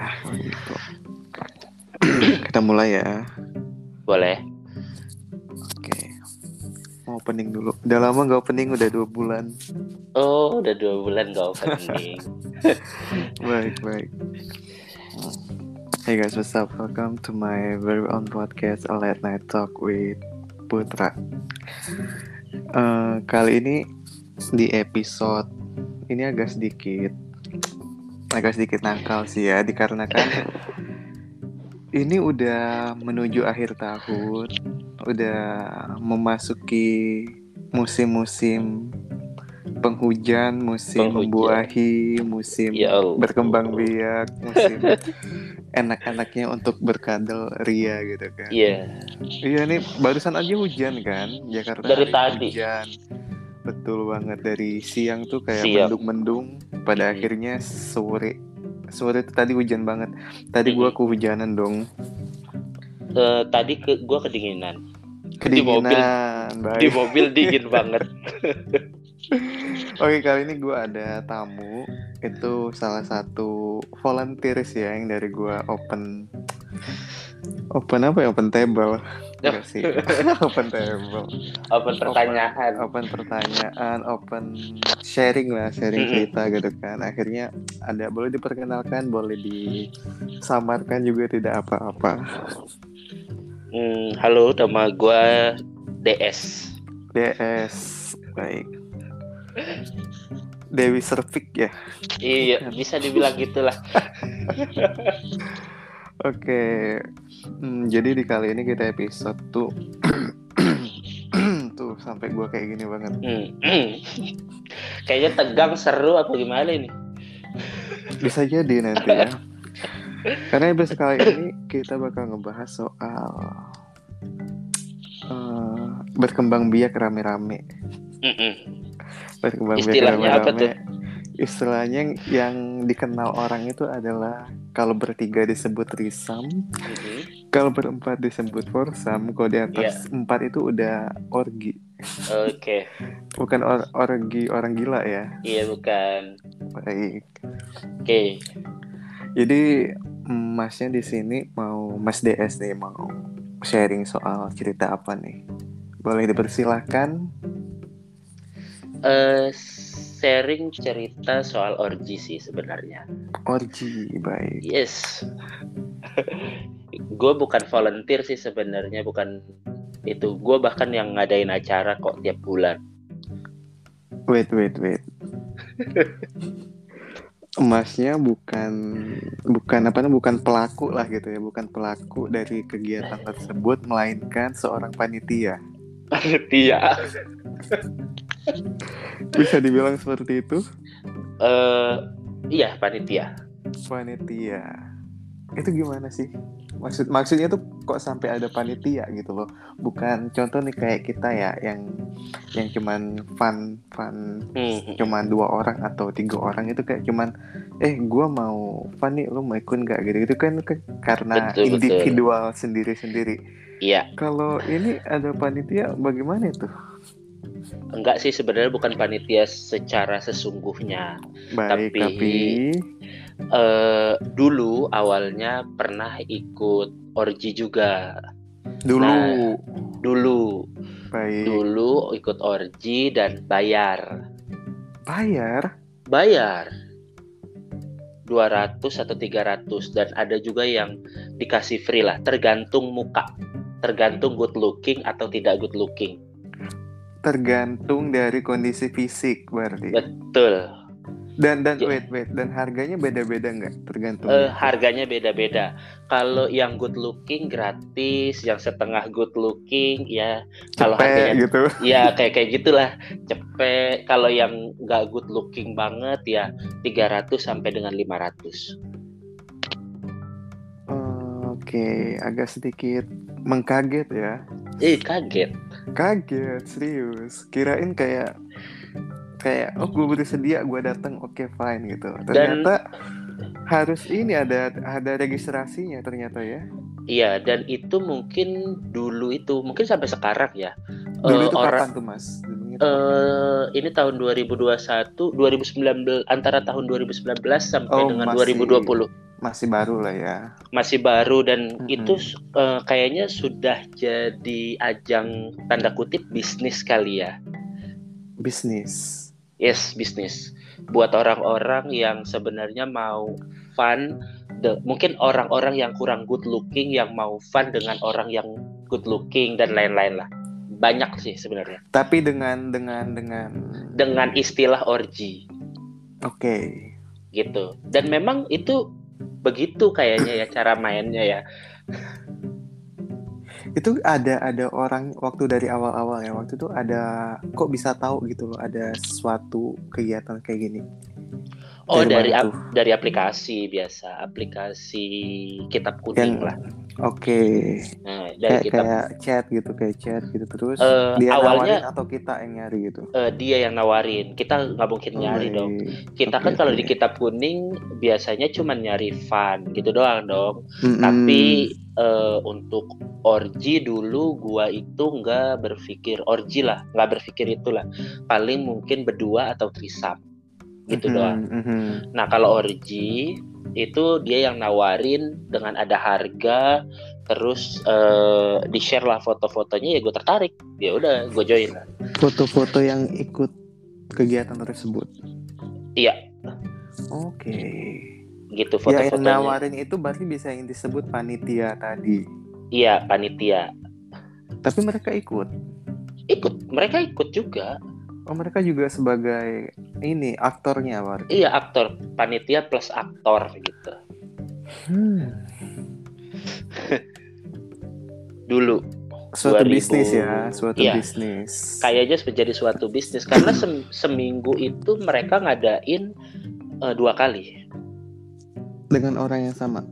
Ah, gitu. Kita mulai ya. Boleh. Oke. Mau opening dulu. Udah lama nggak opening, udah dua bulan. Oh, udah dua bulan gak opening. baik, baik. Hey guys, what's up? Welcome to my very own podcast, A Late Night Talk with Putra. Eh, kali ini di episode ini agak sedikit agak sedikit nakal sih ya, dikarenakan ini udah menuju akhir tahun, udah memasuki musim-musim penghujan, musim Penghujan. membuahi, musim Ya Allah. berkembang biak, musim enak-enaknya untuk berkadal ria gitu kan. Iya. Iya nih barusan aja hujan kan Jakarta Dari tadi. hujan betul banget dari siang tuh kayak mendung-mendung pada Mhm. akhirnya sore sore tuh tadi hujan banget tadi gua Mhm. kehujanan dong Eh, tadi ke gua kedinginan. kedinginan Di baik mobil dingin banget. oke kali ini gua ada tamu itu salah satu volunteers ya yang dari gua open open apa ya open table Enggak sih open table Open pertanyaan. open pertanyaan, open sharing lah, sharing cerita gitu kan. Akhirnya ada boleh diperkenalkan, boleh disamarkan juga tidak apa-apa. Hmm, halo, nama gua DS. DS baik. Dewi Servik ya. Iya, bisa dibilang gitulah. Oke. Hmm, jadi di kali ini kita episode tuh tuh sampai gua kayak gini banget. Hmm. Kayaknya tegang seru apa gimana ini? Bisa jadi nanti ya. Karena episode kali ini kita bakal ngebahas soal eh, berkembang biak rame-rame. Berkembang biak Istilahnya apa rame-rame. Istilahnya yang, dikenal orang itu adalah kalau bertiga disebut risam, Mm-mm. kalau berempat disebut forsam, kalau di atas Iya. empat itu udah orgi. Oke, Bukan or- orgi orang gila ya. iya bukan. Baik. Oke, Jadi mm, masnya di sini mau Mas DS nih mau sharing soal cerita apa nih? Boleh dipersilahkan. eh sharing cerita soal orgi sih sebenarnya. Orgi, baik. Yes. gue bukan volunteer sih sebenarnya, bukan itu. Gue bahkan yang ngadain acara kok tiap bulan. Wait, wait, wait. Masnya bukan bukan apa namanya bukan pelaku lah gitu ya, bukan pelaku dari kegiatan tersebut melainkan seorang panitia. Iya. Bisa dibilang seperti itu? Eh, iya panitia. Panitia. Itu gimana sih? Maksud maksudnya tuh kok sampai ada panitia gitu loh. Bukan contoh nih kayak kita ya yang yang cuman fun fun Hmm. cuman dua orang atau tiga orang itu kayak cuman eh gua mau fun nih lu mau ikut nggak gitu itu kan ke- karena Betul, individual sendiri sendiri. Iya. Kalau ini ada panitia bagaimana itu? Enggak sih sebenarnya bukan panitia secara sesungguhnya. Baik Tapi- tapi, Eh, dulu awalnya pernah ikut orgi juga. dulu Nah, Dulu, baik dulu ikut orgi dan bayar. bayar Bayar 200 atau 300 dan ada juga yang dikasih free lah, tergantung muka. Tergantung good looking atau tidak good looking. Tergantung dari kondisi fisik berarti. Betul. Dan dan Ya. wait wait dan harganya beda-beda nggak tergantung. Eh, harganya beda-beda. Kalau yang good looking gratis, yang setengah good looking ya kalau harganya gitu. ya kayak kayak gitulah cepet kalau yang nggak good looking banget ya 300 sampai dengan 500 Oh, Oke, agak sedikit mengkaget ya. Eh kaget Kaget, serius. Kirain kayak kayak oh gue bersedia gue datang oke fine gitu. Ternyata harus ini ada ada registrasinya ternyata ya. iya dan itu mungkin dulu itu mungkin sampai sekarang ya Dulu Eh, itu orang kapan tuh mas? Dulunya eh ini tahun 2021 2019 antara tahun 2019 sampai Oh, dengan masih- 2020 masih baru lah ya. masih baru dan Mm-mm. itu eh, kayaknya sudah jadi ajang tanda kutip bisnis kali ya. Bisnis. Yes, bisnis. Buat orang-orang yang sebenarnya mau fun, de- mungkin orang-orang yang kurang good looking yang mau fun dengan orang yang good looking dan lain-lain lah. Banyak sih sebenarnya. Tapi dengan dengan dengan Dengan istilah orgy oke. gitu. Dan memang itu begitu kayaknya ya cara mainnya ya. Itu ada ada orang waktu dari awal-awal ya waktu itu ada kok bisa tahu gitu loh ada suatu kegiatan kayak gini. Oh, Dari dari ap- dari aplikasi biasa, aplikasi kitab kuning Yang lah. oke. Nah, dari Kayak kitab kayak chat gitu kayak chat gitu terus Eh, dia awalnya- nawarin atau kita yang nyari gitu. eh, dia yang nawarin. Kita nggak mungkin nyari Oh, dong. baik. Kita Oke, kan kalau oke. di kitab kuning biasanya cuma nyari fun gitu doang dong. Mm-mm. Tapi eh, untuk orgi dulu gua itu nggak berpikir orgi lah, nggak berpikir itulah. Paling mungkin berdua atau trisam gitu Mhm, doang. mhm. Nah kalau orgi itu dia yang nawarin dengan ada harga, terus eh, di share lah foto-fotonya ya gue tertarik, ya udah gue join. lah. Foto-foto yang ikut kegiatan tersebut. Iya Oke. gitu Ya yang foto-fotonya. nawarin itu berarti bisa yang disebut panitia tadi. Iya panitia Tapi mereka ikut. ikut, mereka ikut juga. Oh mereka juga sebagai ini aktornya berarti. Iya aktor panitia plus aktor gitu. Hmm. Dulu Suatu 2000. bisnis ya, suatu Iya. bisnis. kayaknya menjadi suatu bisnis karena sem- seminggu itu mereka ngadain eh, dua kali. Dengan orang yang sama.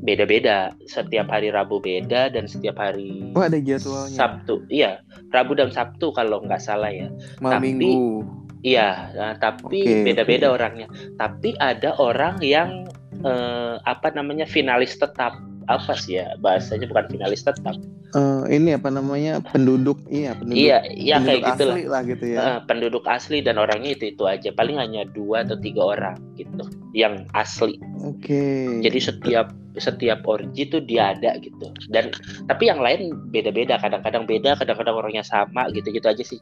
Beda-beda. Setiap hari Rabu beda dan setiap hari Oh ada jadwalnya. Sabtu, iya Rabu dan Sabtu kalau nggak salah ya. Malam tapi- minggu. Iya, nah, tapi Oke, beda-beda oke. orangnya. Tapi ada orang yang eh, apa namanya finalis tetap apa sih ya bahasanya bukan finalis tetap. Eh, ini apa namanya penduduk iya penduduk iya, iya kayak penduduk gitulah. asli lah gitu ya. Eh, penduduk asli dan orangnya itu itu aja. Paling hanya dua atau tiga orang gitu yang asli. Oke. Jadi setiap setiap orgi tuh dia ada gitu. Dan tapi yang lain beda-beda. Kadang-kadang beda, kadang-kadang orangnya sama gitu-gitu aja sih.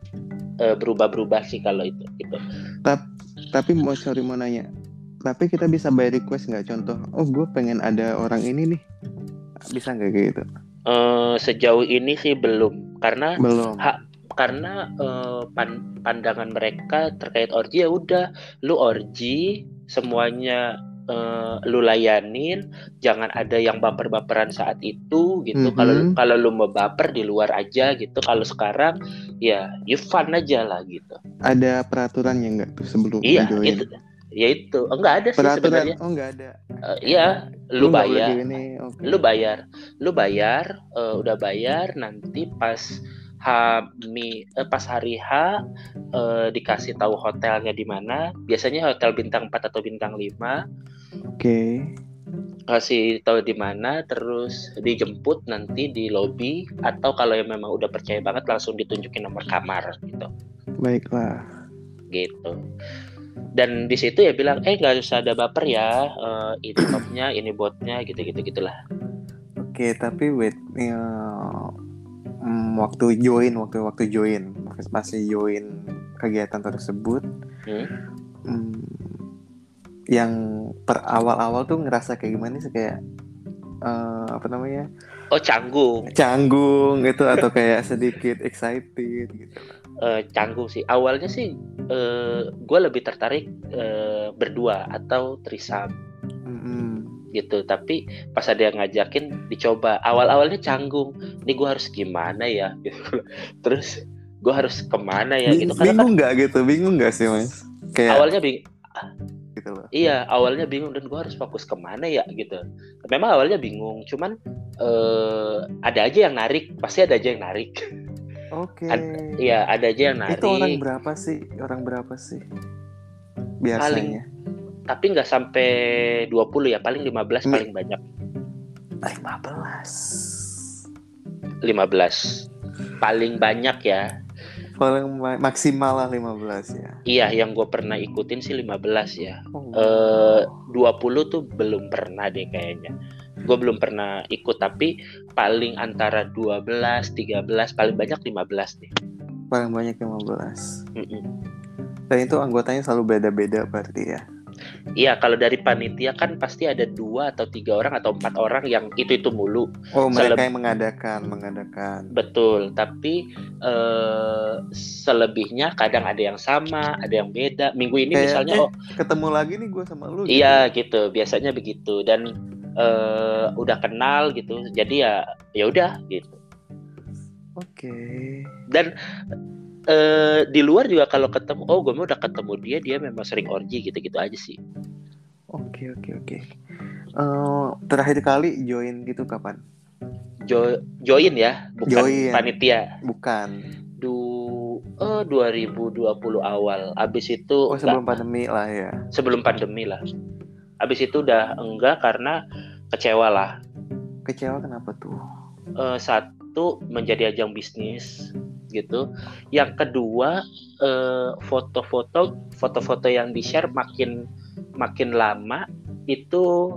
Eh, berubah-berubah sih kalau itu gitu. tapi mau sorry mau nanya. Tapi kita bisa by request nggak contoh? Oh gue pengen ada orang ini nih. Bisa nggak kayak gitu? Eh, sejauh ini sih belum karena Belum. Ha- karena eh, pan- pandangan mereka terkait orgi ya udah lu orgi semuanya eh, lu layanin jangan ada yang baper-baperan saat itu gitu kalau Mhm. kalau lu mau baper di luar aja gitu kalau sekarang ya you fun aja lah gitu Ada peraturannya nggak tuh sebelum iya join? itu ya itu. Enggak ada sih Peraturan. sebenarnya. Oh nggak ada. Eh, iya lu boleh bayar. gini, oke. lu bayar. Lu bayar eh, udah bayar nanti pas H mi eh, pas hari H eh, dikasih tahu hotelnya di mana. Biasanya hotel bintang 4 atau bintang 5 Oke. kasih tahu di mana terus dijemput nanti di lobby. Atau kalau yang memang udah percaya banget langsung ditunjukin nomor kamar gitu. Baiklah. gitu dan di situ ya bilang eh nggak usah ada baper ya eh, ini topnya ini botnya gitu gitu gitulah Oke, tapi wait, mm, waktu join, waktu waktu join, masih join kegiatan tersebut, Hmm? mm, yang per awal-awal tuh ngerasa kayak gimana sih kayak eh, apa namanya oh canggung canggung gitu atau kayak sedikit excited gitu. Eh, canggung sih. Awalnya sih gue lebih tertarik eh, berdua atau trisam Mm-mm. gitu. Tapi pas ada yang ngajakin dicoba. Awal-awalnya canggung. Ini gue harus gimana ya? Gitu. Terus gue harus ke mana ya? Bing- Gitu. Karena kan bingung nggak gitu, bingung nggak sih mas? Kayak awalnya bing gitu loh. iya awalnya bingung dan gue harus fokus ke mana ya gitu. Memang awalnya bingung. Cuman eh, ada aja yang narik. Pasti ada aja yang narik. Oke. Ad- Iya ada aja yang narik. Itu orang berapa sih? Orang berapa sih? Biasanya. Tapi nggak sampai 20 ya. Paling 15 Mi- paling banyak. 15. 15 paling banyak ya Paling ma- maksimal lah 15 ya. Iya, yang gue pernah ikutin sih 15 ya. Oh. Eh 20 tuh belum pernah deh kayaknya. Gue belum pernah ikut tapi paling antara 12, 13, paling banyak 15 deh. Paling banyak 15. Mm-mm. Dan itu anggotanya selalu beda-beda berarti ya. Iya, kalau dari panitia kan pasti ada dua atau tiga orang atau empat orang yang itu itu mulu. Oh, mereka Seleb- yang mengadakan, mengadakan. Betul, tapi eh, selebihnya kadang ada yang sama, ada yang beda. Minggu ini Kayak, misalnya eh, oh Ketemu lagi nih gue sama lu. gitu. iya gitu, biasanya begitu dan eh, udah kenal gitu. Jadi ya ya udah gitu. Oke. Dan eh, di luar juga kalau ketemu, oh gue udah ketemu dia, dia memang sering orgi gitu-gitu aja sih. Oke, oke, oke. Eh, terakhir kali join gitu kapan? Jo- join ya, bukan Join. panitia. Bukan. Du eh 2020 awal. Abis itu Oh, sebelum pandemi lah ya. sebelum pandemi lah. Habis itu udah enggak karena kecewa lah. Kecewa kenapa tuh? Eh, satu menjadi ajang bisnis gitu. Yang kedua eh, foto-foto foto-foto yang di share makin makin lama itu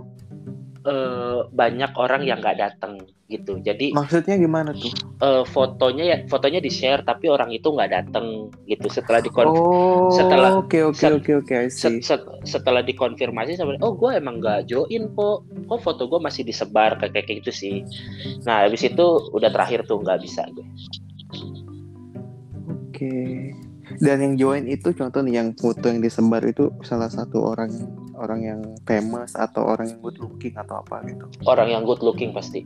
eh, banyak orang yang nggak datang gitu. Jadi Maksudnya gimana tuh? eh, fotonya ya fotonya di share tapi orang itu nggak datang gitu. Setelah dikon Oh, setelah- oke oke oke oke. Set- set- setelah dikonfirmasi sama oh gue emang nggak join kok kok foto gue masih disebar kayak kayak gitu sih nah habis itu udah terakhir tuh nggak bisa gue Oke. Dan yang join itu contoh nih yang foto yang disebar itu salah satu orang orang yang famous atau orang yang good looking atau apa gitu. orang yang good looking pasti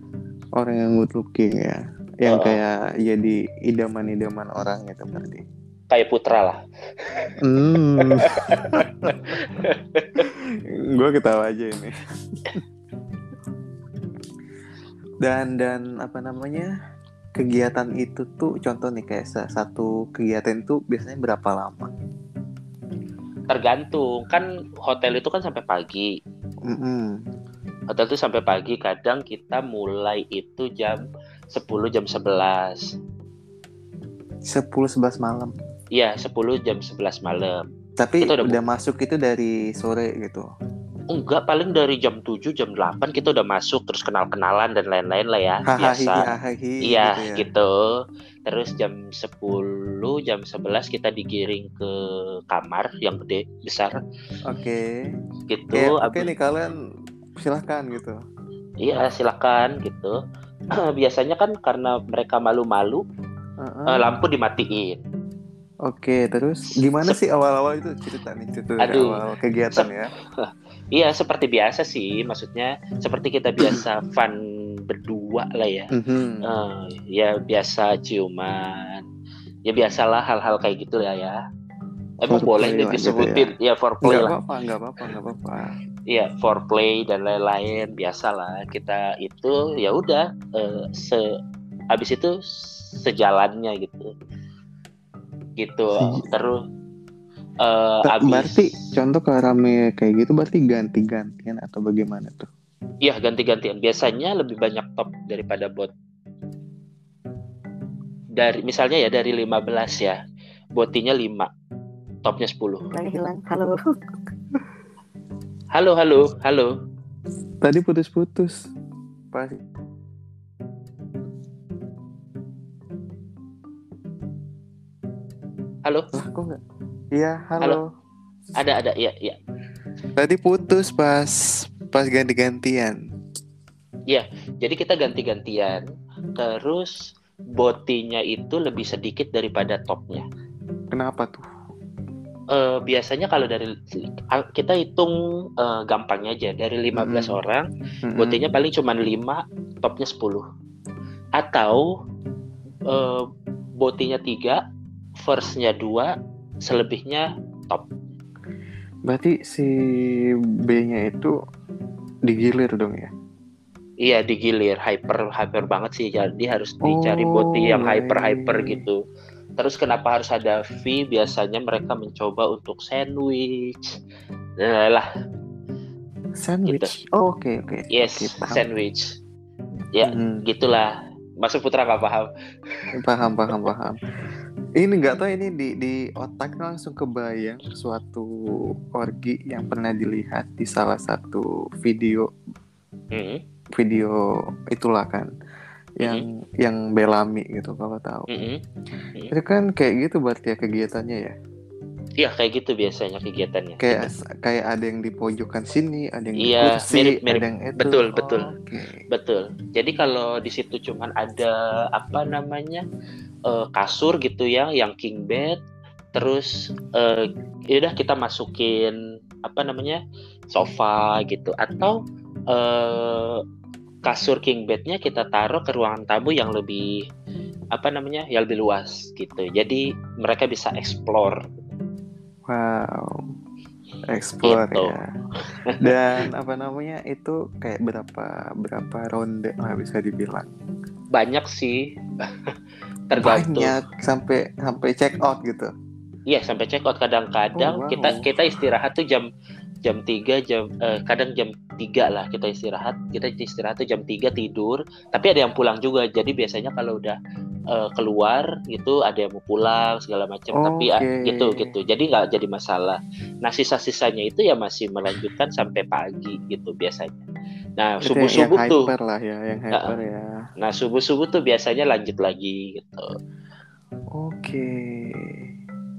Orang yang good looking ya. Yang Oh. kayak jadi idaman-idaman orang gitu berarti. kayak putra lah Hmm. gue ketawa aja ini. dan dan apa namanya kegiatan itu tuh contoh nih kayak sa- satu kegiatan itu biasanya berapa lama? tergantung kan hotel itu kan sampai pagi Mm-mm. hotel itu sampai pagi kadang kita mulai itu jam 10 jam 11 10 11 malam. Iya 10 jam 11 malam Tapi Itu udah udah, masuk itu dari sore gitu. Enggak paling dari jam 7 jam 8 kita udah masuk terus kenal-kenalan dan lain-lain lah ya biasa hahaha Iya gitu ya. gitu. Terus jam 10, jam 11 kita digiring ke kamar yang gede besar Oke. gitu. Kayak, Oke Abis- nih kalian silahkan gitu. Iya silakan gitu. Biasanya kan karena mereka malu-malu Heeh. eh, lampu dimatiin. Oke, terus gimana sih awal-awal itu cerita nih cerita Aduh. awal kegiatan ya? Iya seperti biasa sih, maksudnya seperti kita biasa fun berdua lah ya. Mhm. Eh, ya biasa ciuman. Ya biasalah hal-hal kayak gitu lah ya. Emang boleh Foreplay nih lah gitu disebutin ya foreplay Nggak lah. apa-apa, nggak apa-apa, nggak apa-apa. Iya, foreplay dan lain-lain biasalah kita itu ya udah eh, se habis itu sejalannya gitu. Gitu. Terus eh Ta- habis Berarti contoh kalau rame kayak gitu berarti ganti-gantian atau bagaimana tuh? Iya, ganti-gantian. Biasanya lebih banyak top daripada bot. Dari misalnya ya dari 15 ya. Botinya 5. Topnya 10. Lagi hilang. Halo. Halo, halo, halo. Tadi putus-putus. Pas Halo. kok nggak? Iya, halo. Halo. Ada ada iya iya. Tadi putus pas pas ganti-gantian. Jadi kita ganti-gantian. Terus botinya itu lebih sedikit daripada topnya. Kenapa tuh? Eh, biasanya kalau dari kita hitung eh, gampangnya aja dari 15 Mm-mm. orang Mm-mm. botinya paling cuma 5 topnya 10 atau eh, botinya 3 firstnya 2 selebihnya Berarti si B-nya itu digilir dong ya? iya digilir hyper hyper banget sih jadi harus dicari Oh, boti yang hyper hyper baik. gitu terus kenapa harus ada fee biasanya mereka mencoba untuk sandwich Nah, lah Sandwich. Oh, oke oke. yes Oke, paham. sandwich ya Hmm, gitulah masuk putra nggak paham paham paham paham. Ini nggak tahu ini di di otak langsung kebayang suatu orgi yang pernah dilihat di salah satu video Mm-mm. video itulah kan yang yang Belami gitu kalau tahu Mm-mm. itu kan kayak gitu berarti ya kegiatannya ya Iya kayak gitu biasanya kegiatannya. kayak kayak ada yang di pojokan sini ada yang di Iya, kursi mirip-mirip. ada yang itu Betul, betul. oke. Betul. Jadi kalau di situ cuman ada apa namanya eh, kasur gitu ya, yang king bed, terus ya udah kita masukin apa namanya sofa gitu, atau eh, kasur king bednya kita taruh ke ruangan tamu yang lebih apa namanya yang lebih luas gitu. Jadi mereka bisa explore. Wow explore Gitu. ya dan apa namanya itu kayak berapa berapa ronde lah bisa dibilang Banyak sih. Tergantung. banyak sampai sampai check out gitu Iya sampai check out kadang-kadang Oh, wow. kita kita istirahat tuh jam jam 3 jam eh, kadang jam 3 lah kita istirahat kita istirahat tuh jam 3 tidur tapi ada yang pulang juga jadi biasanya kalau udah eh, keluar gitu ada yang mau pulang segala macam tapi ah, gitu gitu. Jadi nggak jadi masalah. Nah sisa-sisanya itu ya masih melanjutkan sampai pagi gitu biasanya. Nah Itu subuh yang subuh tuh hyper lah ya yang hyper ya. Nah subuh subuh tuh biasanya lanjut lagi gitu. Oke.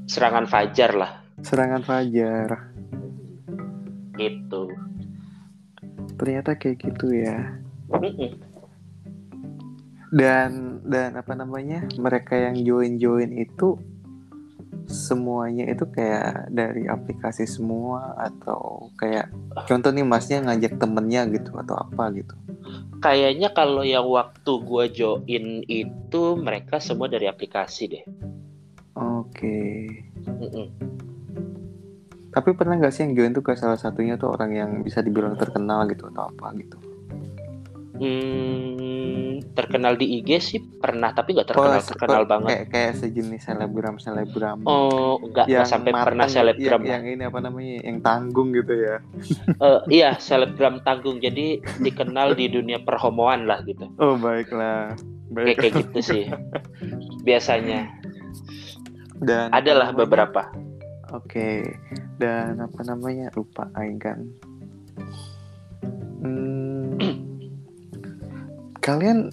Serangan fajar lah. Serangan fajar. Gitu. Ternyata kayak gitu ya. Mm-mm. Dan dan apa namanya mereka yang join join itu semuanya itu kayak dari aplikasi semua atau kayak contoh nih masnya ngajak temennya gitu atau apa gitu Kayaknya kalau yang waktu gua join itu mereka semua dari aplikasi deh. oke Mm-mm. tapi pernah nggak sih yang join tuh kayak salah satunya tuh orang yang bisa dibilang terkenal gitu atau apa gitu Hmm, terkenal di IG sih pernah, tapi nggak terkenal se- terkenal kok banget. kayak kayak sejenis selebgram selebgram Oh, nggak sampai pernah selebgram. yang, yang ini apa namanya yang tanggung gitu ya Eh, iya, selebgram tanggung. Jadi dikenal di dunia perhomoan lah gitu. oh baiklah Kayak baik kayak gitu sih. Biasanya dan adalah namanya? beberapa. Oke, dan apa namanya lupa aing kan. Hmm, kalian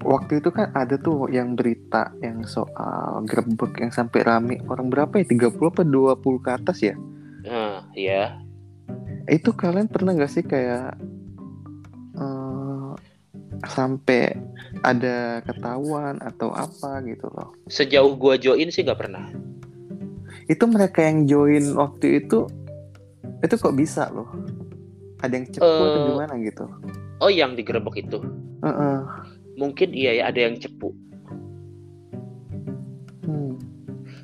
waktu itu kan ada tuh yang berita yang soal grebek yang sampai rame orang berapa ya 30 apa 20 ke atas ya? Eh, ya. Itu kalian pernah gak sih kayak eh, sampai ada ketahuan atau apa gitu loh? Sejauh gua join sih nggak pernah. Itu mereka yang join waktu itu itu kok bisa loh? Ada yang cepu atau Eh, gimana gitu? Oh, yang digerebek itu. Heeh. Mungkin iya ya ada yang cepu. Hmm.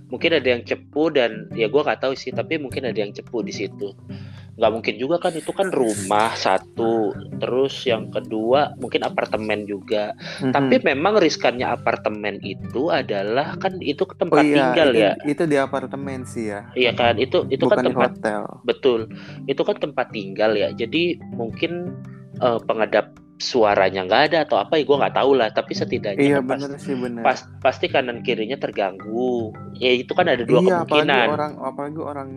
mungkin ada yang cepu dan ya gua nggak tahu sih tapi mungkin ada yang cepu di situ nggak mungkin juga kan itu kan rumah satu terus yang kedua mungkin apartemen juga Mhm. tapi memang riskannya apartemen itu adalah kan itu oh tempat iya, tinggal itu, ya itu di apartemen sih ya. iya kan itu itu Bukan kan tempat hotel. betul itu kan tempat tinggal ya jadi mungkin eh, pengedap suaranya nggak ada atau apa ya gue nggak tahu lah tapi setidaknya Iya pas- bener sih bener. pas- pasti kanan kirinya terganggu ya itu kan ada dua iya apalagi kemungkinan orang apalagi orang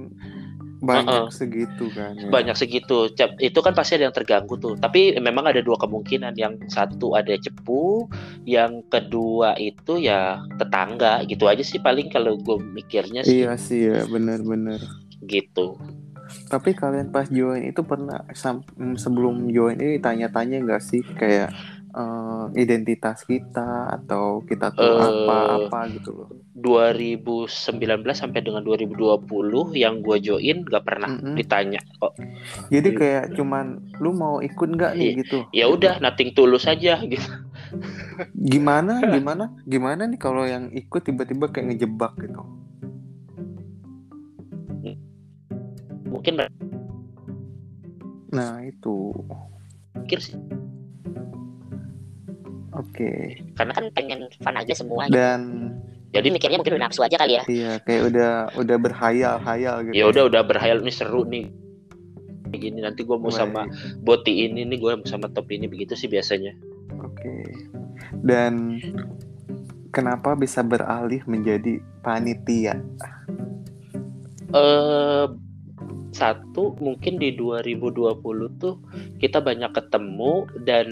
banyak Heeh. segitu kan. ya. banyak segitu itu kan pasti ada yang terganggu tuh tapi memang ada dua kemungkinan yang satu ada cepu yang kedua itu ya tetangga gitu aja sih paling kalau gue mikirnya sih Iya sih ya bener-bener. gitu Tapi kalian pas join itu pernah sam- mm, sebelum join ini tanya-tanya nggak sih kayak eh, identitas kita atau kita tuh Eh, apa-apa gitu loh. 2019 sampai dengan 2020 yang gue join gak pernah Mm-mm. ditanya kok Jadi kayak cuman lu mau ikut nggak nih Iya. gitu. ya udah nothing tulus aja gitu Gimana gimana gimana nih kalau yang ikut tiba-tiba kayak ngejebak gitu. Mungkin Nah, itu. pikir sih Oke. karena kan pengen fun aja semua gitu. Dan jadi mikirnya mungkin udah nafsu aja kali ya iya kayak udah udah berhayal-hayal gitu. ya udah udah berhayal nih seru nih Kayak gini nanti gue mau sama Baik. boti ini nih gue mau sama top ini begitu sih biasanya Oke. Dan kenapa bisa beralih menjadi panitia? eh satu mungkin di 2020 tuh kita banyak ketemu dan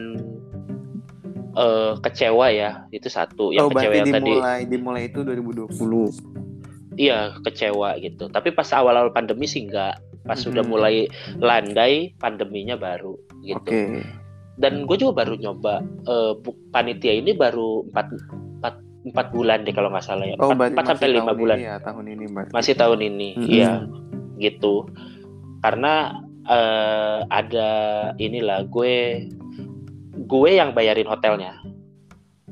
eh kecewa ya itu satu yang oh, kecewa yang tadi dimulai dimulai itu 2020. iya kecewa gitu tapi pas awal-awal pandemi sih enggak pas sudah Mhm. mulai landai pandeminya baru gitu Oke. dan gue juga baru nyoba bu- panitia ini baru empat empat empat bulan deh kalau nggak salah ya Oh, empat, masih sampai lima bulan ini ya, tahun ini berarti. masih tahun ini Mm-mm. iya gitu karena eh, ada inilah gue gue yang bayarin hotelnya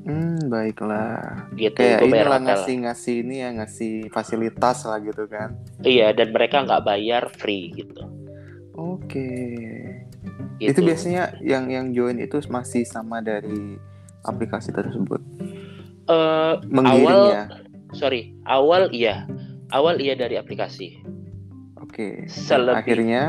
Hmm, baiklah. gitu Kayak gue bayar hotel ngasih-ngasih ini ya, ngasih fasilitas lah gitu kan. iya dan mereka nggak bayar free gitu Oke. gitu Itu biasanya yang yang join itu masih sama dari aplikasi tersebut. Eh, Mengiring Awal- ya. sorry awal iya awal iya dari aplikasi Oke. Dan Selebih- Akhirnya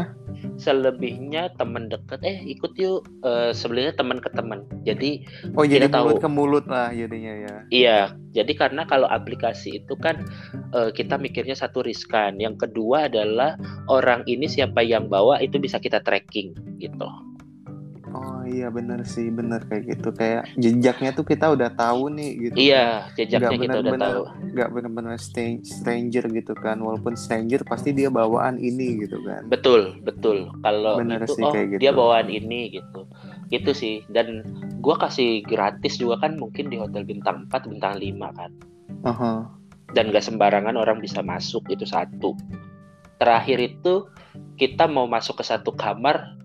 selebihnya teman dekat eh ikut yuk Eh, sebelumnya teman ke teman jadi oh jadi Kita tahu. mulut ke mulut lah jadinya ya. Iya, jadi karena kalau aplikasi itu kan eh, kita mikirnya satu riskan, yang kedua adalah orang ini siapa yang bawa itu bisa kita tracking gitu. Oh iya bener sih, bener kayak gitu. Kayak jejaknya tuh kita udah tahu nih gitu. Iya, jejaknya Nggak kita udah benar-benar tahu. Gak bener-bener stranger gitu kan. Walaupun stranger pasti dia bawaan ini gitu kan. Betul, betul. Kalau Bener itu sih oh kayak gitu. dia bawaan ini gitu. Gitu sih. Dan gua kasih gratis juga kan mungkin di hotel bintang 4, bintang 5 kan. Aha. Dan gak sembarangan orang bisa masuk itu satu. Terakhir itu kita mau masuk ke satu kamar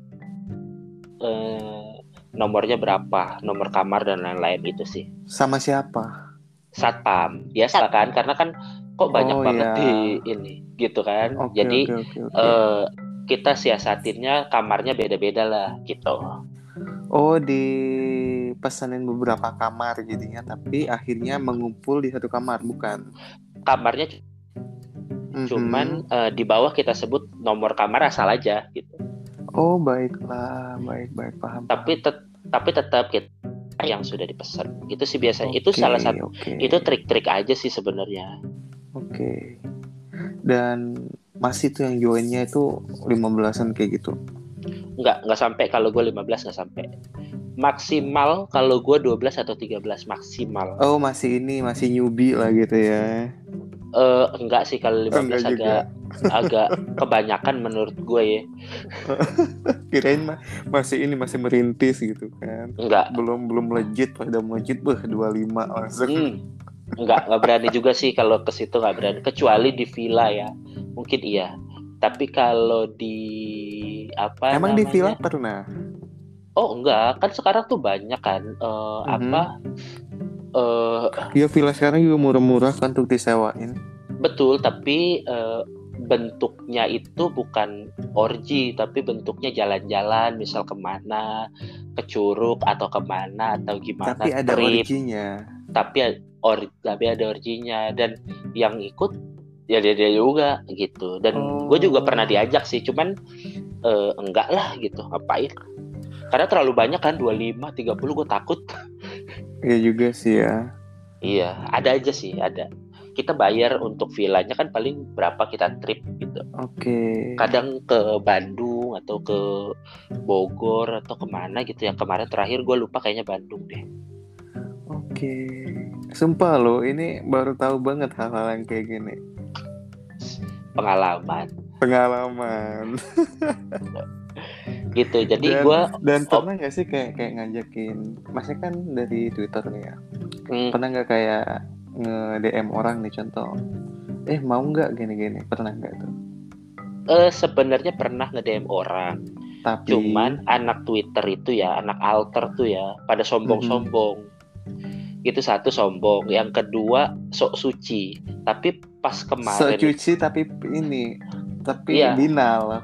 eh, nomornya berapa, nomor kamar dan lain-lain itu sih. Sama siapa? Satpam biasa kan karena kan kok banyak Oh, banget iya. di ini gitu kan. Oke Jadi oke oke oke. eh, kita siasatinnya kamarnya beda-beda lah gitu. Oh dipesanin beberapa kamar jadinya, tapi akhirnya mengumpul di satu kamar bukan? Kamarnya Mhm. cuman eh, di bawah kita sebut nomor kamar asal aja gitu. Oh baiklah, baik baik paham. Tapi tet- tapi tetap kita yang sudah dipesan. Itu sih biasanya. Itu Oke, salah satu Oke. itu trik-trik aja sih sebenarnya. Oke. Dan masih tuh yang joinnya itu 15-an kayak gitu. Nggak nggak sampai kalau gue 15 nggak sampai. Maksimal kalau gue 12 atau 13 maksimal. Oh masih ini masih newbie lah gitu ya. Eh enggak sih kalau 15 Enggak juga. agak agak kebanyakan menurut gue ya. Kirain mah masih ini masih merintis gitu kan. Enggak. Belum belum legit pas udah melejit beh 25 langsung. Hmm. Enggak, enggak berani juga sih kalau ke situ enggak berani kecuali di villa ya. Mungkin iya. Tapi kalau di apa Emang di namanya? villa pernah? Oh, enggak. Kan sekarang tuh banyak kan eh, Mhm. apa eh Ya villa sekarang juga murah-murah kan untuk disewain. betul, tapi eh, bentuknya itu bukan orgi, tapi bentuknya jalan-jalan, misal ke mana, ke Curug atau ke mana atau gimana Tapi ada trip. orginya. tapi or tapi ada orginya dan yang ikut ya dia dia juga gitu dan Oh. gue juga pernah diajak sih cuman eh, enggak lah gitu ngapain karena terlalu banyak kan 25 30 gue takut Iya juga sih ya. iya ada aja sih ada kita bayar untuk villanya kan paling berapa kita trip gitu Oke. kadang ke Bandung atau ke Bogor atau ke mana gitu yang kemarin terakhir gue lupa kayaknya Bandung deh Oke. Sumpah loh, ini baru tahu banget hal-hal yang kayak gini. pengalaman Pengalaman. gitu jadi Dan- gue Dan Oh. pernah nggak sih kayak kayak ngajakin, masnya kan dari Twitter nih ya. hmm, Pernah nggak kayak nge DM orang nih contoh, eh mau nggak gini-gini? Pernah nggak tuh? eh, sebenarnya pernah nge-DM orang Tapi Cuman anak Twitter itu ya, anak alter tuh ya, pada sombong-sombong. Itu satu sombong, yang kedua sok suci. Tapi pas kemarin, cuci tapi ini, tapi Iya. binal.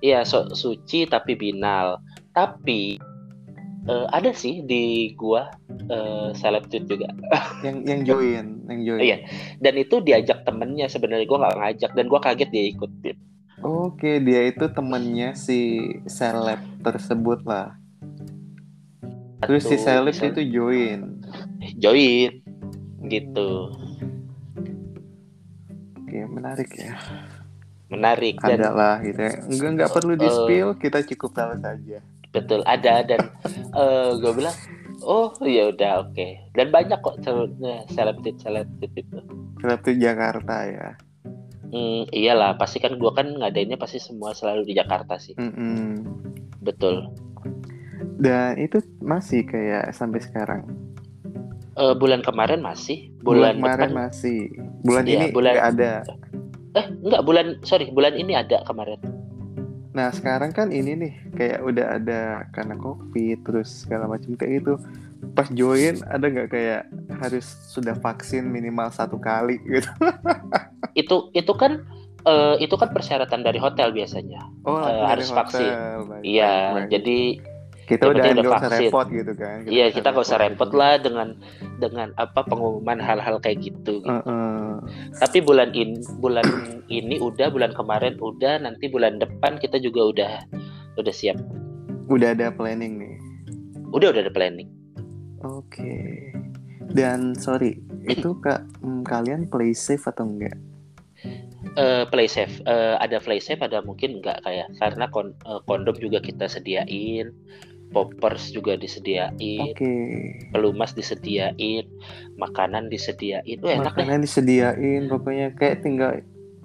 Iya sok suci tapi binal. Tapi eh, ada sih di gua eh, seleb tweet juga. Yang yang join, yang join. Iya. Dan itu diajak temennya sebenarnya gua nggak ngajak dan gua kaget dia ikut. Oke, dia itu temennya si seleb tersebut lah. Terus si seleb misal- itu join. join. gitu Oke, menarik ya. Menarik dan Ada lah gitu ya. Enggak enggak perlu di spill, kita cukup tahu saja. betul ada dan eh gue bilang oh ya udah oke dan banyak kok selebrit selebrit itu di Jakarta ya. Hmm, iyalah pasti kan gue kan ngadainnya pasti semua selalu di Jakarta sih Mm-mm. betul Dan itu masih kayak sampai sekarang. Eh, bulan kemarin masih Bulan, bulan, kemarin depan masih. Bulan Iya, ini bulan- nggak ada. Eh enggak bulan sorry bulan ini ada kemarin Nah sekarang kan ini nih kayak udah ada karena covid terus segala macam kayak gitu. Pas join ada nggak kayak harus sudah vaksin minimal satu kali gitu? itu itu kan eh, itu kan persyaratan dari hotel biasanya Oh Eh, dari harus hotel. vaksin. Iya jadi kita yang udah nggak usah vaksin. repot gitu kan? iya kita nggak usah repot gitu. lah dengan dengan apa pengumuman hal-hal kayak gitu, gitu. Heeh. tapi bulan ini bulan ini udah bulan kemarin udah nanti bulan depan kita juga udah udah siap Udah ada planning nih. udah udah ada planning Oke. Dan sorry, itu kak hmm, kalian play safe atau enggak? Eh, play safe Eh, ada play safe ada mungkin enggak kayak karena kon- eh, kondom juga kita sediain poppers juga disediain Oke. pelumas disediain makanan disediain Wah, enak deh Makanan disediain, pokoknya kayak tinggal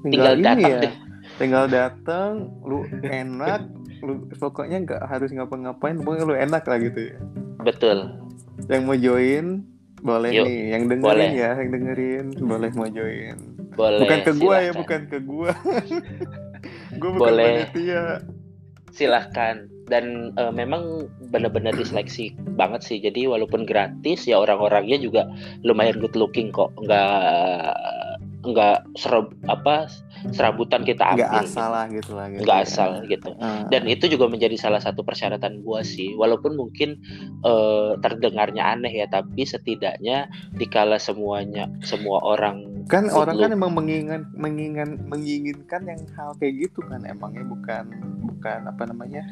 tinggal tinggal, ini datang ya. deh Tinggal datang, lu enak, lu pokoknya nggak harus ngapa-ngapain, pokoknya lu enak lah gitu ya. betul Yang mau join boleh Yuk, nih, yang dengerin boleh. ya, yang dengerin boleh mau join. boleh bukan ke gua ya, bukan ke gua. gua bukan Boleh. panitia. silahkan dan eh, memang benar-benar diseleksi banget sih jadi walaupun gratis ya orang-orangnya juga lumayan good looking kok nggak nggak serab apa serabutan kita ambil Nggak asal lah gitu lah. Gitu nggak ya. asal gitu Ah. dan itu juga menjadi salah satu persyaratan gua sih walaupun mungkin eh, terdengarnya aneh ya tapi setidaknya dikala semuanya semua orang kan orang kan emang menginginkan menginginkan menginginkan yang hal kayak gitu kan emangnya bukan bukan apa namanya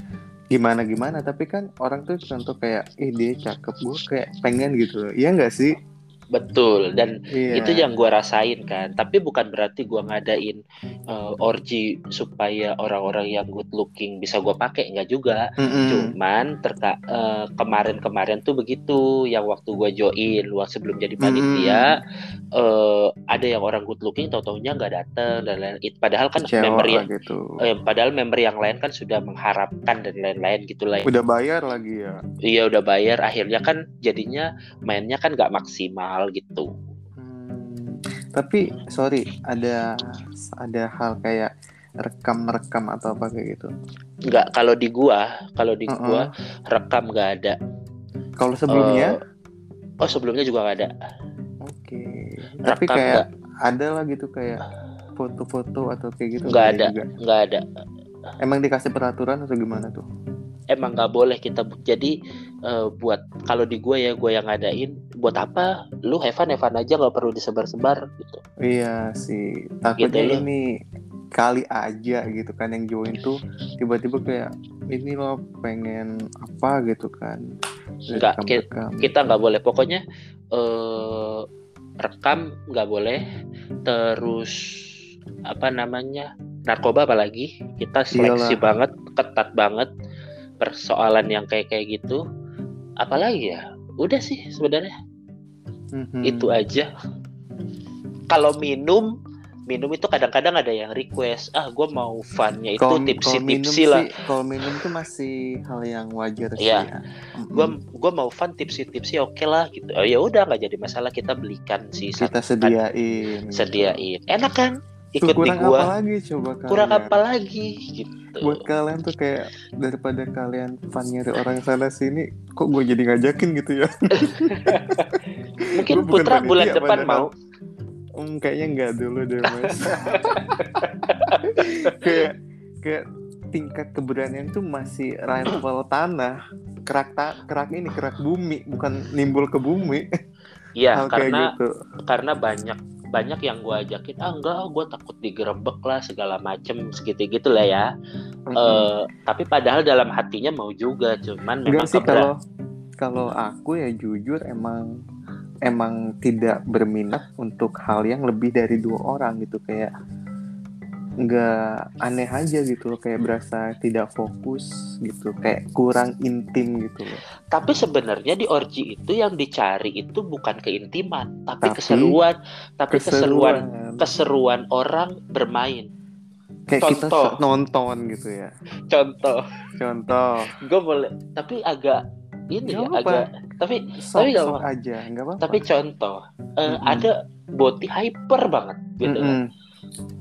gimana gimana tapi kan orang tuh contoh kayak ih dia cakep gue kayak pengen gitu loh. Iya nggak sih betul dan iya. itu yang gua rasain kan. Tapi bukan berarti gua ngadain eh, orgi supaya orang-orang yang good looking bisa gua pakai nggak juga. Mm-mm. cuman terka eh, kemarin-kemarin tuh begitu yang waktu gua join waktu sebelum jadi panitia eh, ada yang orang good looking tau taunya nggak datang dan lain it padahal kan Kecewa member yang gitu. eh, padahal member yang lain kan sudah mengharapkan dan lain-lain gitulah ya. udah bayar lagi ya? Iya udah bayar. Akhirnya kan jadinya mainnya kan nggak maksimal gitu. Hmm, tapi sorry ada ada hal kayak rekam rekam atau apa kayak gitu? Nggak kalau di gua kalau di Heeh. gua rekam nggak ada. Kalau sebelumnya? Eh, oh sebelumnya juga nggak ada. Oke tapi rekam kayak nggak. ada lah gitu kayak foto-foto atau kayak gitu nggak ada nggak ada. Emang dikasih peraturan atau gimana tuh? emang nggak boleh kita jadi eh, buat kalau di gua ya gua yang ngadain buat apa? Lu Evan Evan aja nggak perlu disebar-sebar gitu. Iya sih. Takutnya Gitu loh. ini kali aja gitu kan yang join tuh tiba-tiba kayak ini loh pengen apa? gitu kan. Nggak, kita nggak boleh. Pokoknya eh, rekam nggak boleh. Terus apa namanya narkoba apalagi. Kita seleksi Iyalah. banget ketat banget persoalan yang kayak kayak gitu. Apalagi ya? Udah sih sebenarnya Mhm. itu aja kalau minum minum itu kadang-kadang ada yang request ah gue mau funnya itu Kalau- tipsi kalau minum tipsi lah Kalau minum tuh masih hal yang wajar sih Iya. ya. Gue gua mau fun tipsi tipsi oke lah gitu oh, ya udah nggak jadi masalah kita belikan sih kita sediain. sediain enak kan Ikut di kurang gua apa lagi coba kalian? kurang apa lagi gitu Buat kalian tuh kayak daripada kalian fun nyari orang sana sini, kok gue jadi ngajakin gitu ya? mungkin Putra bulan depan mau Hmm, kayaknya nggak dulu deh mas. kayak kayak tingkat keberanian tuh masih level tanah, kerak ta kerak ini kerak bumi, bukan nimbul ke bumi. ya kayak karena gitu. karena banyak banyak yang gua ajakin ah enggak gue takut digerebek lah segala macem segitu gitu lah ya Mm-mm. Eh, tapi padahal dalam hatinya mau juga cuman memang Enggak sih kalau kalau aku ya jujur emang emang tidak berminat untuk hal yang lebih dari dua orang gitu kayak nggak aneh aja gitu loh kayak berasa tidak fokus gitu kayak kurang intim gitu loh Tapi sebenarnya di orgi itu yang dicari itu bukan keintiman, tapi, Tapi keseruan, tapi keseruan keseruan keseruan orang bermain. kayak kita contoh. se- nonton gitu ya Contoh, contoh gue boleh, tapi agak ini ya, agak tapi sok Tapi sok apa- aja nggak apa-apa tapi contoh eh, Mm-mm. ada body hyper banget gitu kan. Mm-mm.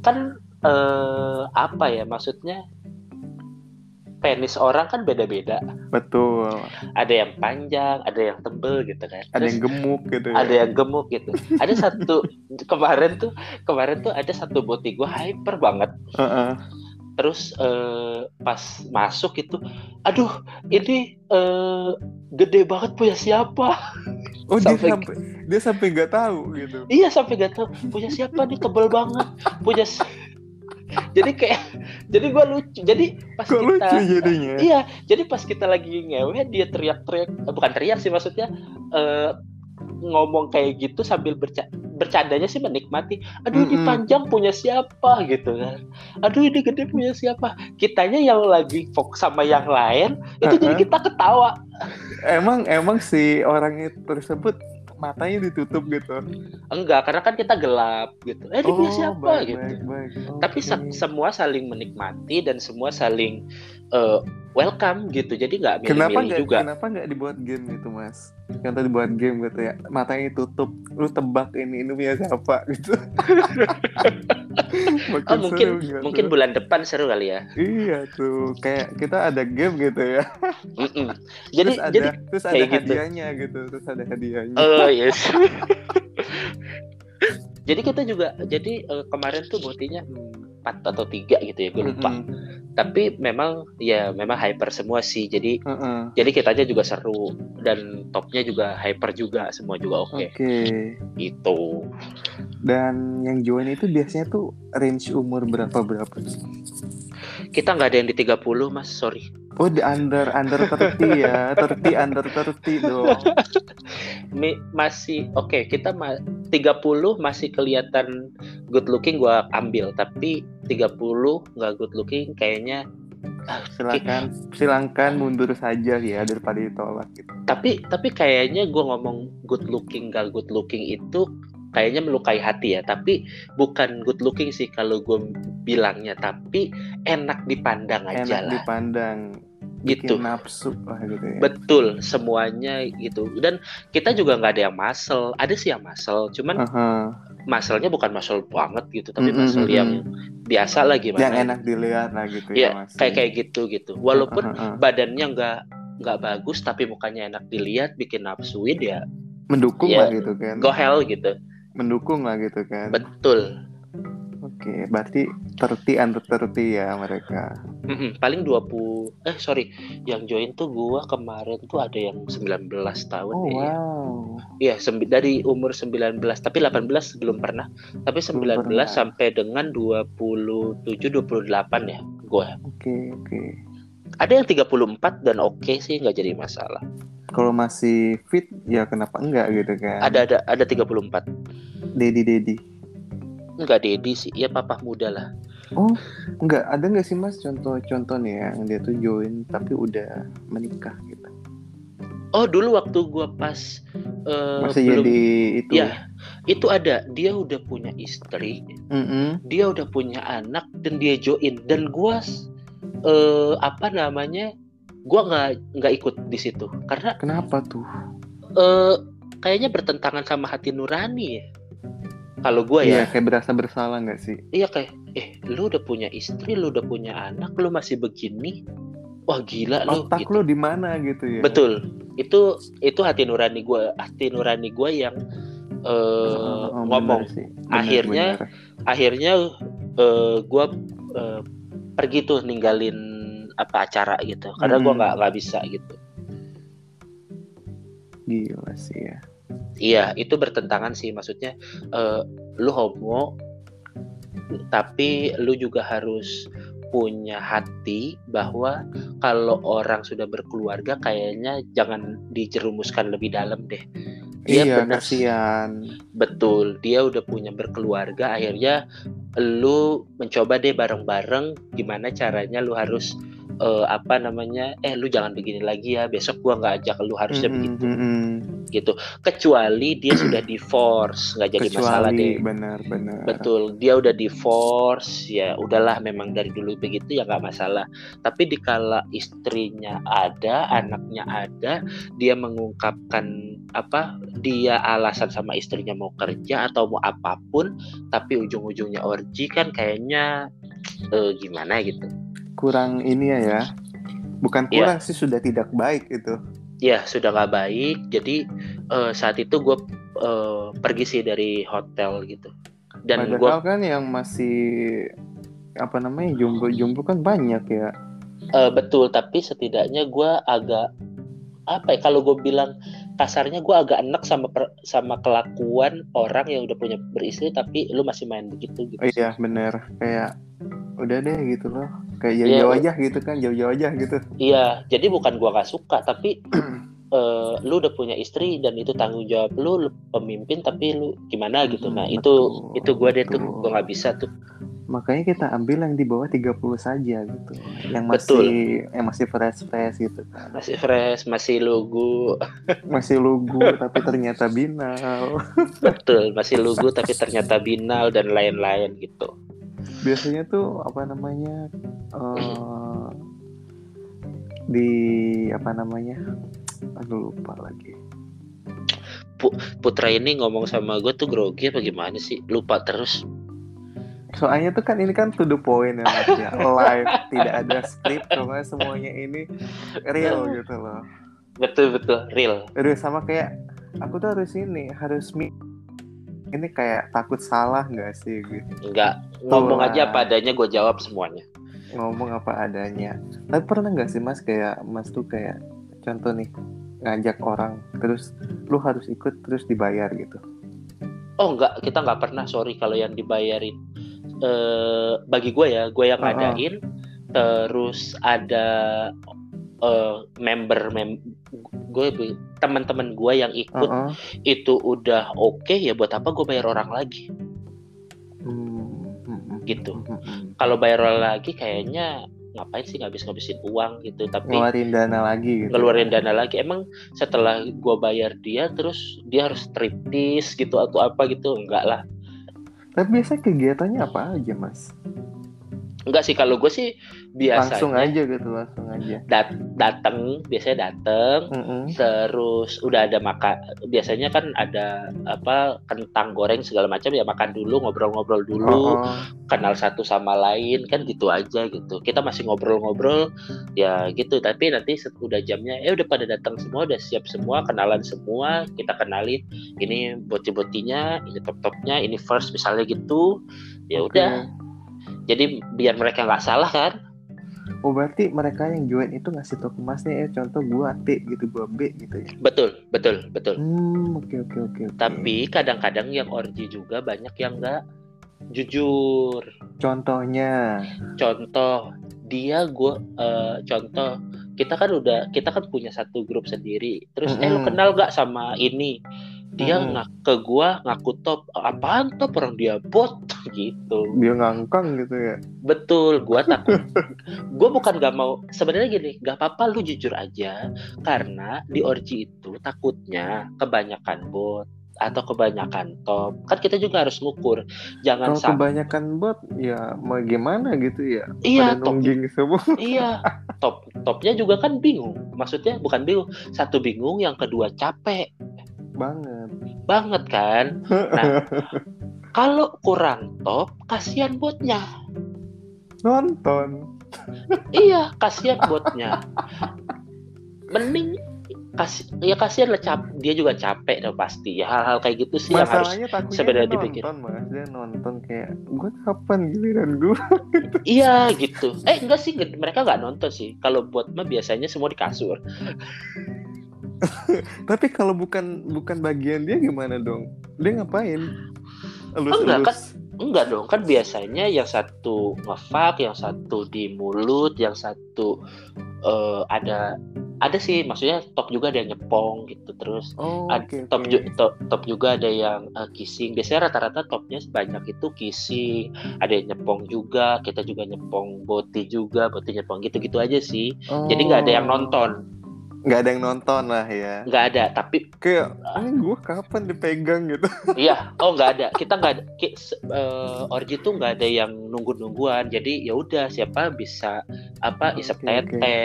kan eh, apa ya maksudnya? Penis orang kan beda-beda. Betul. Ada yang panjang ada yang tebel gitu kan. Ada Terus yang gemuk gitu ya. ada yang gemuk gitu. Ada satu kemarin tuh kemarin tuh ada satu body gue hyper banget. Heeh. terus eh, pas masuk itu aduh ini eh, gede banget punya siapa? Oh dia Sampai- sampai dia sampai nggak tahu gitu. Iya sampai gak tahu. Punya siapa nih? Tebel banget. Punya jadi kayak jadi gua lucu jadi pas kok kita lucu jadinya? Iya jadi pas kita lagi ngewe dia teriak-teriak eh, bukan teriak sih maksudnya eh, ngomong kayak gitu sambil berca bercandanya sih menikmati. Aduh ini Mm-mm. panjang punya siapa gitu kan. Aduh ini gede punya siapa. Kitanya yang lagi fokus sama yang lain itu jadi Uh-uh. kita ketawa. Emang emang si orang itu tersebut matanya ditutup gitu enggak karena kan kita gelap gitu eh dia punya siapa Oh, baik, gitu baik, baik. tapi se- Oke. semua saling menikmati dan semua saling eh, welcome gitu. Jadi nggak kenapa milih-milih nggak juga. kenapa nggak dibuat game gitu mas? Contoh dibuat game gitu ya. Matanya tutup lu tebak ini ini punya siapa gitu. Oh mungkin seru gitu. mungkin bulan depan seru kali ya. Iya tuh kayak kita ada game gitu ya. Mm-mm. jadi terus ada jadi terus ada kayak gitu. hadiahnya gitu terus ada hadiahnya. Oh yes. Jadi kita juga jadi eh, kemarin tuh botinya empat atau tiga gitu ya gue lupa. Mm-mm. tapi memang ya memang hyper semua sih jadi Heeh. jadi kita aja juga seru dan topnya juga hyper juga semua juga oke. Oke. Itu dan yang join itu biasanya tuh range umur berapa berapa kita nggak ada yang di 30 mas. Sorry Oh di under under 30 ya. 30 under 30 dong. Mi- masih oke kita ma 30 masih kelihatan good looking gua ambil tapi 30 nggak good looking kayaknya silakan silakan mundur saja ya daripada ditolak gitu. Tapi tapi kayaknya gua ngomong good looking gak good looking itu kayaknya melukai hati ya. Tapi bukan good looking sih kalau gue bilangnya. Tapi enak dipandang aja enak lah. dipandang gitu. nafsu lah gitu ya. Betul semuanya gitu. Dan kita juga nggak ada yang muscle. Ada sih yang muscle cuman muscle-nya bukan muscle banget gitu tapi muscle mm-mm. yang biasa lah gimana. Yang enak dilihat lah gitu ya ya kayak kayak gitu gitu. Walaupun aha. badannya nggak nggak bagus tapi mukanya enak dilihat bikin nafsuin ya mendukung Ya, lah gitu kan. go hell gitu mendukung lah gitu kan betul oke berarti 30 under 30 ya mereka Mm-mm, paling 20 eh sorry yang join tuh gua kemarin tuh ada yang 19 tahun oh ya wow Iya, sembi- dari umur 19 tapi 18 belum pernah. Tapi 19 pernah. sampai dengan 27 28 ya gua. oke oke Ada yang 34 dan oke sih nggak jadi masalah. Kalau masih fit ya kenapa enggak gitu kan Ada ada ada 34. dedi dedi Enggak Dedi sih, ya papa muda lah. oh enggak ada enggak sih mas contoh-contoh nih ya, yang dia tuh join tapi udah menikah gitu Oh, dulu waktu gua pas eh, masih belum jadi itu ya itu ada dia udah punya istri, Mm-mm. dia udah punya anak dan dia join dan gua eh apa namanya? Gua nggak nggak ikut di situ karena kenapa tuh eh kayaknya bertentangan sama hati nurani ya. Kalau gue Iya ya, kayak berasa bersalah nggak sih iya kayak, eh lu udah punya istri, lu udah punya anak, lu masih begini, wah gila lu. otak gitu. lu di mana gitu ya Betul, itu itu hati nurani gue, hati nurani gue yang eh, Oh, oh, ngomong. bener sih. Bener, Akhirnya, bener. Akhirnya eh, gue eh, pergi tuh ninggalin apa acara gitu, karena gue Hmm. nggak nggak bisa gitu. gila sih ya Iya, itu bertentangan sih maksudnya eh, lu homo tapi lu juga harus punya hati bahwa kalau orang sudah berkeluarga kayaknya jangan dijerumuskan lebih dalam deh. Iya, iya benar. kasihan betul dia udah punya berkeluarga akhirnya lu mencoba deh bareng-bareng gimana caranya lu harus eh, apa namanya eh lu jangan begini lagi ya besok gua nggak ajak lu harusnya Mm-mm, begitu. mm-mm. gitu. Kecuali dia sudah divorce nggak jadi masalah kecuali deh benar-benar betul dia udah divorce ya udahlah memang dari dulu begitu ya nggak masalah. Tapi dikala istrinya ada anaknya ada dia mengungkapkan apa dia alasan sama istrinya mau kerja atau mau apa pun tapi ujung-ujungnya orgi kan kayaknya eh, gimana gitu kurang ini ya ya bukan Iya. kurang sih sudah tidak baik itu ya sudah nggak baik jadi eh, saat itu gue pergi sih dari hotel gitu dan gue padahal kan yang masih apa namanya jumbo-jumbo kan banyak ya Eh, betul, tapi setidaknya gue agak apa ya? Kalau gue bilang kasarnya gue agak enak sama per- sama kelakuan orang yang udah punya beristri tapi lu masih main begitu gitu. Oh, iya bener kayak udah deh gitu loh kayak Iya, jauh-jauh u- aja gitu kan jauh-jauh aja gitu Iya, jadi bukan gua gak suka, tapi eh, lu udah punya istri dan itu tanggung jawab lu, lu pemimpin tapi lu gimana gitu. Nah itu betul, itu gue deh tuh, betul. gue nggak bisa tuh. makanya kita ambil yang di bawah 30 saja gitu yang Betul. masih yang masih fresh fresh gitu kan Masih fresh, masih lugu, masih lugu tapi ternyata binal betul, masih lugu tapi ternyata binal dan lain-lain gitu. Biasanya tuh apa namanya eh di apa namanya aduh lupa lagi Putra ini ngomong sama gue tuh grogi apa gimana sih? Lupa terus. soalnya tuh kan ini kan to the point ya Mas, ya. live tidak ada skrip pokoknya semuanya ini real gitu loh Betul betul, real. Aduh sama kayak aku tuh harus ini harus mi ini kayak takut salah nggak sih gitu Enggak ngomong lah. aja apa adanya gue jawab semuanya. ngomong apa adanya tapi pernah nggak sih mas kayak mas tuh kayak contoh nih ngajak orang terus lu harus ikut terus dibayar gitu Oh enggak, kita nggak pernah sorry kalau yang dibayarin. Eh bagi gue ya, gue yang Uh-uh. ngadain. Terus ada eh, member mem gue teman-teman gue yang ikut Heeh. itu udah oke ya buat apa gue bayar orang lagi? Hmm, hmm, hmm, Gitu. kalau bayar orang lagi kayaknya ngapain sih ngabis-ngabisin uang gitu tapi ngeluarin dana lagi gitu ngeluarin dana lagi. Emang setelah gue bayar dia terus dia harus striptease gitu atau apa gitu? Enggak lah. Tapi biasanya kegiatannya apa aja mas enggak sih kalau gue sih biasanya langsung aja gitu langsung aja dat- dateng biasanya dateng Mm-mm. terus udah ada makan biasanya kan ada apa kentang goreng segala macam ya makan dulu ngobrol-ngobrol dulu Oh, oh. kenal satu sama lain kan gitu aja gitu kita masih ngobrol-ngobrol ya gitu tapi nanti udah jamnya eh udah pada datang semua udah siap semua kenalan semua kita kenalin ini boti-botinya ini top-topnya ini first misalnya gitu ya Oke. udah jadi biar mereka nggak salah kan? Oh berarti mereka yang join itu ngasih tau ke masnya ya. Contoh gua T gitu gua B gitu ya. betul betul betul. Hmm oke oke oke. oke. tapi kadang-kadang yang orgi juga banyak yang nggak jujur. Contohnya? Contoh dia gue contoh kita kan udah kita kan punya satu grup sendiri. Terus eh lu kenal gak sama ini dia Mm-mm. ngak ke gua ngaku top apaan top orang dia bot gitu dia ngangkang gitu ya. betul gua takut gua bukan gak mau sebenarnya gini gak apa-apa lu jujur aja karena di orgi itu takutnya kebanyakan bot atau kebanyakan top kan kita juga harus ngukur jangan Kalau sampai kebanyakan bot ya mau gimana gitu ya. iya Pada top semua. Iya, top topnya juga kan bingung. Maksudnya bukan bingung, satu bingung, yang kedua capek banget. banget kan. Nah. Kalau kurang top, kasihan botnya. Nonton. Iya, kasihan botnya. Mending kasih ya kasihan lah cap dia juga capek dong pasti ya hal-hal kayak gitu sih yang harus Masalahnya sebenarnya dipikir. nonton mas dia nonton kayak gue kapan giliran gue iya gitu eh enggak sih mereka nggak nonton sih kalau buat mah biasanya semua di kasur tapi kalau bukan bukan bagian dia gimana dong? Dia ngapain? Elus Enggak, elus kan Enggak dong, kan biasanya yang satu ngefak, yang satu di mulut, yang satu eh, ada ada sih. Maksudnya top juga ada yang nyepong gitu terus Oh, oke top, ju- top top juga ada yang eh, kissing. Biasanya rata-rata topnya sebanyak itu kissing. Ada yang nyepong juga kita juga nyepong boti juga boti nyepong gitu-gitu aja sih. Jadi nggak ada yang Oh. nonton Nggak ada yang nonton lah ya. nggak ada tapi Kayak ini gue kapan dipegang gitu. iya oh nggak ada kita nggak ada ki- eh, orgi tuh nggak ada yang nunggu-nungguan jadi ya udah siapa bisa apa isep oke. tete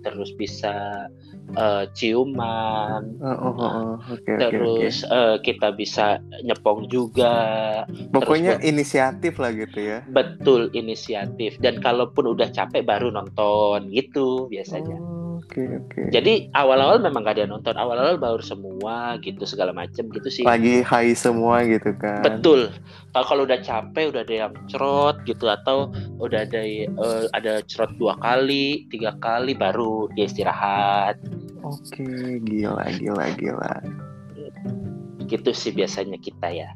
terus bisa eh, ciuman Oh, oh, oh, oh. Oke oke oke. terus eh, kita bisa nyepong juga Pokoknya terus- inisiatif lah gitu ya. betul inisiatif dan kalaupun udah capek baru nonton gitu biasanya Oh, Oke oke. jadi awal-awal memang gak ada yang nonton awal-awal baru semua gitu segala macem gitu sih Lagi high semua gitu kan. betul kalau kalau udah capek udah ada yang cerot gitu atau udah ada eh, ada cerot dua kali tiga kali baru dia istirahat Oke, gila gila gila. gitu sih biasanya kita ya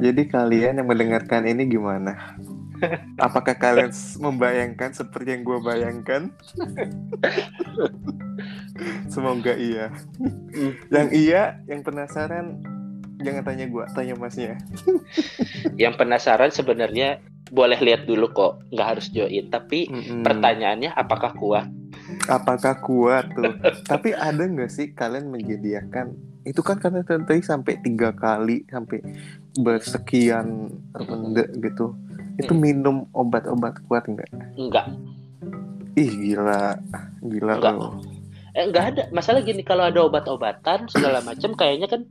Jadi kalian yang mendengarkan ini gimana? Apakah kalian membayangkan seperti yang gue bayangkan? Semoga iya. yang iya, yang penasaran, jangan tanya gue, tanya masnya. yang penasaran sebenarnya boleh lihat dulu kok nggak harus join tapi Mm-mm. pertanyaannya apakah kuat Apakah kuat tuh? Tapi ada nggak sih kalian menyediakan? Itu kan karena tadi sampai tiga kali, sampai bersekian ronde gitu. Itu Hmm. minum obat-obat kuat nggak? enggak Ih gila, gila Nggak. loh. eh nggak ada masalah gini kalau ada obat-obatan segala macam kayaknya kan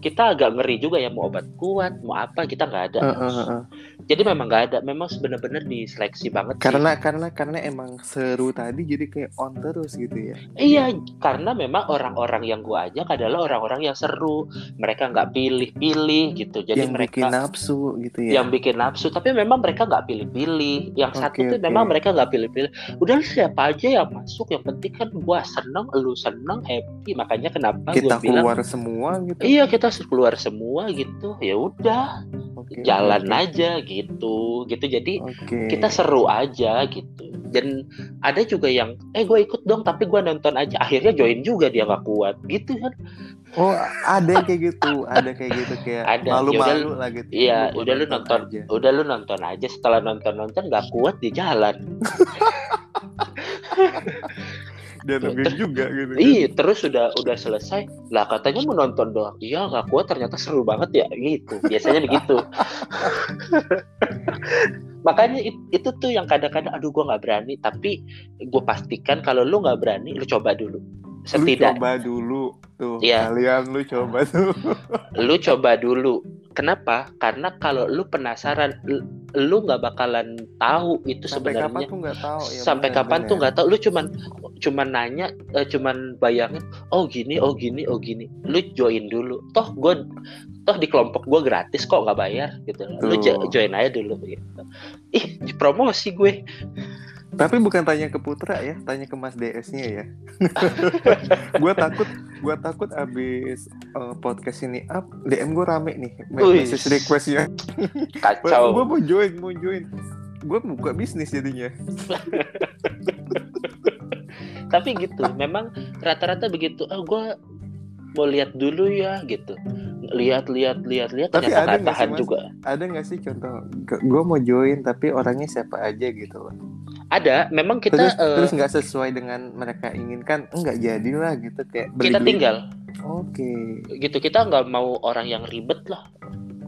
kita agak ngeri juga ya mau obat kuat mau apa kita nggak ada Eh, eh, eh. jadi memang nggak ada memang benar-benar diseleksi banget sih. Karena karena karena emang seru tadi jadi kayak on terus gitu ya. iya karena memang orang-orang yang gua ajak adalah orang-orang yang seru mereka nggak pilih-pilih gitu jadi yang mereka bikin nafsu gitu ya. yang bikin nafsu tapi memang mereka nggak pilih-pilih yang Oke, satu tuh oke. memang mereka nggak pilih-pilih udah siapa aja yang masuk yang penting kan gua seneng lu seneng happy makanya kenapa kita gua bilang keluar semua gitu. iya kita harus keluar semua gitu ya udah Oke, jalan oke. aja gitu gitu jadi Oke. kita seru aja gitu dan ada juga yang eh gue ikut dong tapi gue nonton aja akhirnya join juga dia nggak kuat gitu kan Oh, ada yang kayak gitu, ada kayak gitu kayak Ada, malu-malu lah gitu. iya udah lu nonton nonton aja. udah lu nonton aja setelah nonton nonton nggak kuat di jalan Dan nungguin juga gitu. kan. Iya, terus udah udah selesai. Lah katanya mau nonton doang. Iya, nggak kuat ternyata seru banget ya gitu. Biasanya begitu. Makanya it- itu tuh yang kadang-kadang aduh gua nggak berani, tapi gue pastikan kalau lu nggak berani, lu coba dulu. Lu Setidak coba dulu tuh. Iya. Kalian lu coba tuh. lu coba dulu. Kenapa? Karena kalau lu penasaran, lu- lu nggak bakalan tahu itu Sampai kapan sebenarnya tuh nggak tahu ya. sampai benar, kapan tuh nggak tahu lu cuman cuman nanya eh, cuman bayangin oh gini oh gini oh gini lu join dulu toh gue toh di kelompok gue gratis kok nggak bayar gitu lu Tuh. join aja dulu gitu ih promosi gue Tapi bukan tanya ke Putra ya, tanya ke Mas DS-nya ya. gua takut, gua takut abis eh, podcast ini up, DM gue rame nih, message requestnya. kacau Gue mau join, mau join. Gue buka bisnis jadinya. tapi gitu memang rata-rata begitu oh gue mau lihat dulu ya gitu lihat lihat lihat lihat Tapi ada nggak sih, Mas? juga Ada nggak sih contoh? Gue mau join tapi orangnya siapa aja gitu loh. Ada memang kita terus terus nggak sesuai dengan mereka inginkan, enggak jadilah gitu kayak. kita tinggal. Oke, gitu kita nggak mau orang yang ribet lah.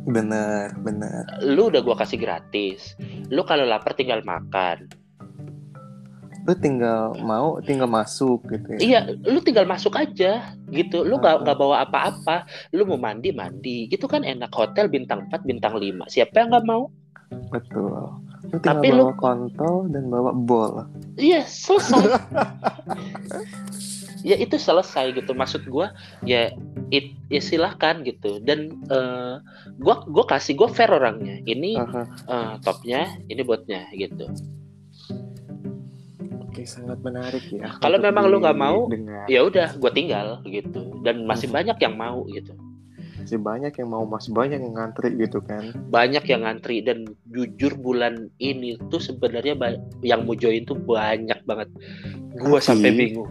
Bener bener. lu udah gua kasih gratis. Lu kalau lapar tinggal makan. Lu tinggal mau, tinggal masuk gitu ya. iya lu tinggal masuk aja gitu. Lu nggak nggak bawa apa-apa. Lu mau mandi mandi. Gitu kan enak. Hotel bintang 4 bintang 5 siapa yang nggak mau? Betul. Lu Tapi bawa lu- kontol dan bawa bol. iya selesai. Ya itu selesai gitu. Maksud gua ya it, ya silahkan gitu. Dan eh, gua gua kasih gua fair orangnya. Ini Aha. eh, topnya ini botnya gitu. Oke, sangat menarik ya. Kalau memang lu nggak mau, ya udah gue tinggal gitu. Dan masih banyak yang mau gitu masih banyak yang mau masih banyak yang ngantri gitu kan. Banyak yang ngantri dan jujur bulan ini tuh sebenarnya yang mau join tuh banyak banget. Gue sampai bingung.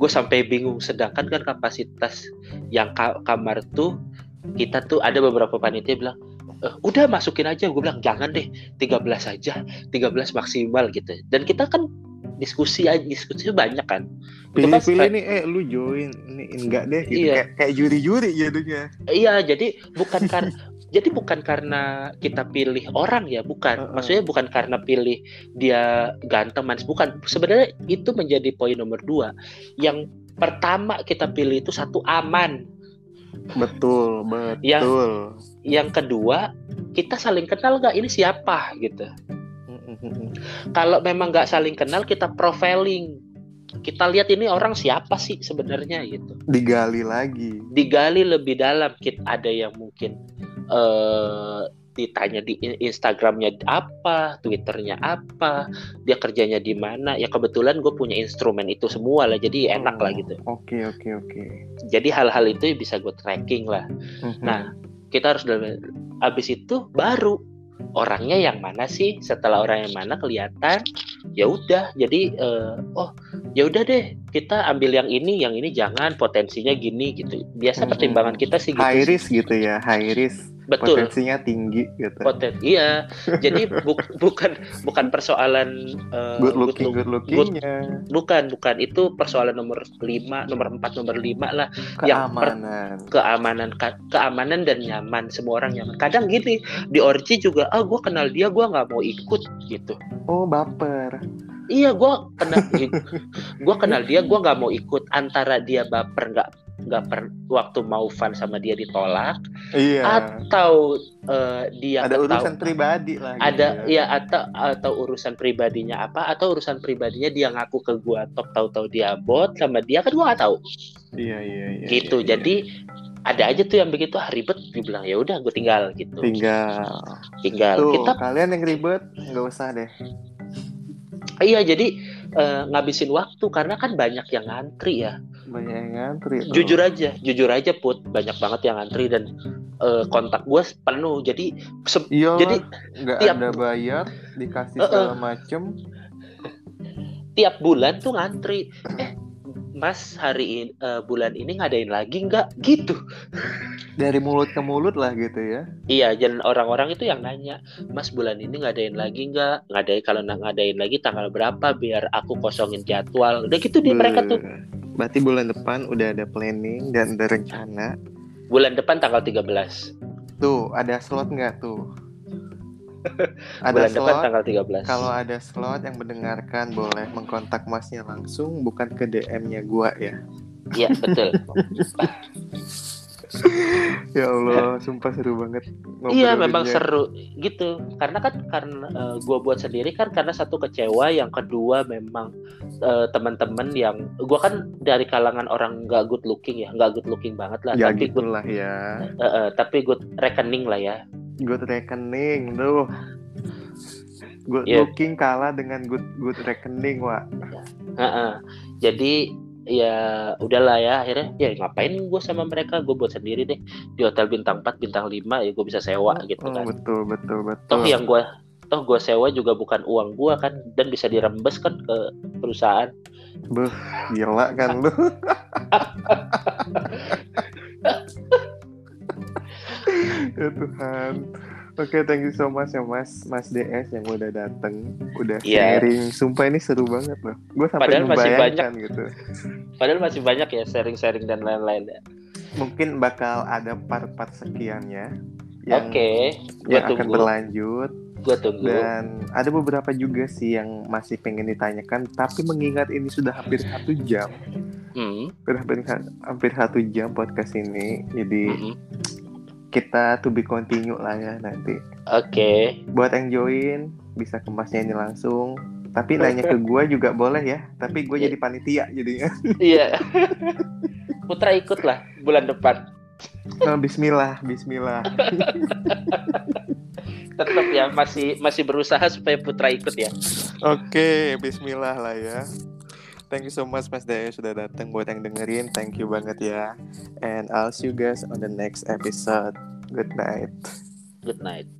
Gue sampai bingung. Sedangkan kan kapasitas yang ka- kamar tuh kita tuh ada beberapa panitia bilang "Eh, udah masukin aja. Gue bilang jangan deh 13 aja 13 maksimal gitu. Dan kita kan diskusi aja diskusi banyak kan pilih-pilih stre- nih eh lu join ini enggak deh gitu Iya. kayak kayak juri-juri jadinya Iya, jadi bukan karena jadi bukan karena kita pilih orang ya, bukan. Heeh. Maksudnya bukan karena pilih dia ganteng manis, bukan. Sebenarnya itu menjadi poin nomor dua. Yang pertama kita pilih itu satu aman. betul betul Yang kedua kita saling kenal nggak ini siapa gitu. Kalau memang nggak saling kenal kita profiling. Kita lihat ini orang siapa sih sebenarnya gitu. digali lagi digali lebih dalam kita ada yang mungkin eh ditanya di in- Instagramnya apa, Twitternya apa, dia kerjanya di mana. Ya kebetulan gue punya instrumen itu semua lah, jadi enak lah gitu. oke oke oke Jadi hal-hal itu bisa gue tracking lah. Mhm. Nah, kita harus dalam. Abis itu baru orangnya yang mana sih? Setelah orang yang mana kelihatan, ya udah. Jadi eh, oh ya udah deh kita ambil yang ini, yang ini jangan potensinya gini gitu. Biasa pertimbangan kita sih gitu. high sih. risk gitu ya high risk Betul. potensinya tinggi gitu Poten iya. Jadi bu- bukan bukan persoalan eh, good good looking look- good lookingnya bukan bukan itu persoalan nomor 5, nomor 4, nomor 5 lah yang per- keamanan keamanan ka- keamanan dan nyaman semua orang nyaman. Kadang gini di orji juga ah gue kenal dia gue nggak mau ikut gitu. oh baper Iya gue kenal gue kenal dia gue nggak mau ikut antara dia baper nggak nggak per waktu mau fun sama dia ditolak iya. atau eh, dia ada ketahu- urusan pribadi lah gitu ada ya. ya atau atau urusan pribadinya apa atau urusan pribadinya dia ngaku ke gua top tahu-tahu dia bot sama dia kan gua nggak tahu. Iya iya iya gitu iya, jadi ada aja tuh yang begitu ah ribet dibilang ya udah gue tinggal gitu. Iya. tinggal. Tinggal. Tuh kita kalian yang ribet nggak usah deh. Iya jadi eh, ngabisin waktu karena kan banyak yang ngantri ya banyak yang ngantri jujur aja jujur aja put banyak banget yang ngantri dan eh, kontak gue penuh jadi se- iya jadi nggak tiap- ada bayar dikasih Eh, eh. segala macem tiap bulan tuh ngantri eh Mas hari ini eh, bulan ini ngadain lagi nggak gitu dari mulut ke mulut lah gitu ya Iya, dan orang-orang itu yang nanya, Mas bulan ini ngadain lagi nggak? Ngadain kalau ngadain lagi tanggal berapa? Biar aku kosongin jadwal. Udah gitu di mereka tuh. Berarti bulan depan udah ada planning dan ada rencana Bulan depan tanggal 13. tuh ada slot nggak tuh ada bulan depan slot tanggal 13. Kalau ada slot yang mendengarkan boleh mengkontak masnya langsung bukan ke DM-nya gua ya. Iya, betul. Ya Allah, sumpah seru banget. iya, memang seru gitu. Karena kan karena eh, gua buat sendiri kan karena satu kecewa, yang kedua memang eh, teman-teman yang gua kan dari kalangan orang nggak good looking ya, nggak good looking banget lah, Ya tapi good gitulah ya. eh, eh, tapi good rekening lah ya. Good reckoning tuh. Good Iya. looking kalah dengan good good reckoning, Wak. Heeh. Jadi ya udahlah ya akhirnya ya ngapain gue sama mereka gue buat sendiri deh di hotel bintang 4 bintang 5 ya gue bisa sewa gitu Oh, kan betul, betul, betul. toh yang gue toh gue sewa juga bukan uang gue kan dan bisa dirembes kan ke perusahaan Beuh, gila kan lu. ya Tuhan. Oke, thank you so much ya Mas, Mas DS yang udah dateng, udah Iya. sharing. Sumpah ini seru banget loh. Gue sampai Padahal masih membayangkan gitu. padahal masih banyak ya sharing-sharing dan lain-lain ya. Mungkin bakal ada part-part sekiannya yang oke gue yang akan tunggu berlanjut gue tunggu dan ada beberapa juga sih yang masih pengen ditanyakan tapi mengingat ini sudah hampir satu jam Hmm, sudah hampir hampir satu jam podcast ini jadi mm-mm. Kita to be continue lah ya nanti. Oke. Buat yang join bisa ke masnya ini langsung. Tapi nanya ke gua juga boleh ya. Tapi gue Iya. jadi panitia jadinya. Iya. Putra ikut lah bulan depan. Oh, Bismillah Bismillah. Tetap ya masih masih berusaha supaya Putra ikut ya. Oke Bismillah lah ya Thank you so much Mas Dayo sudah datang buat yang dengerin. Thank you banget ya. And I'll see you guys on the next episode. Good night. Good night.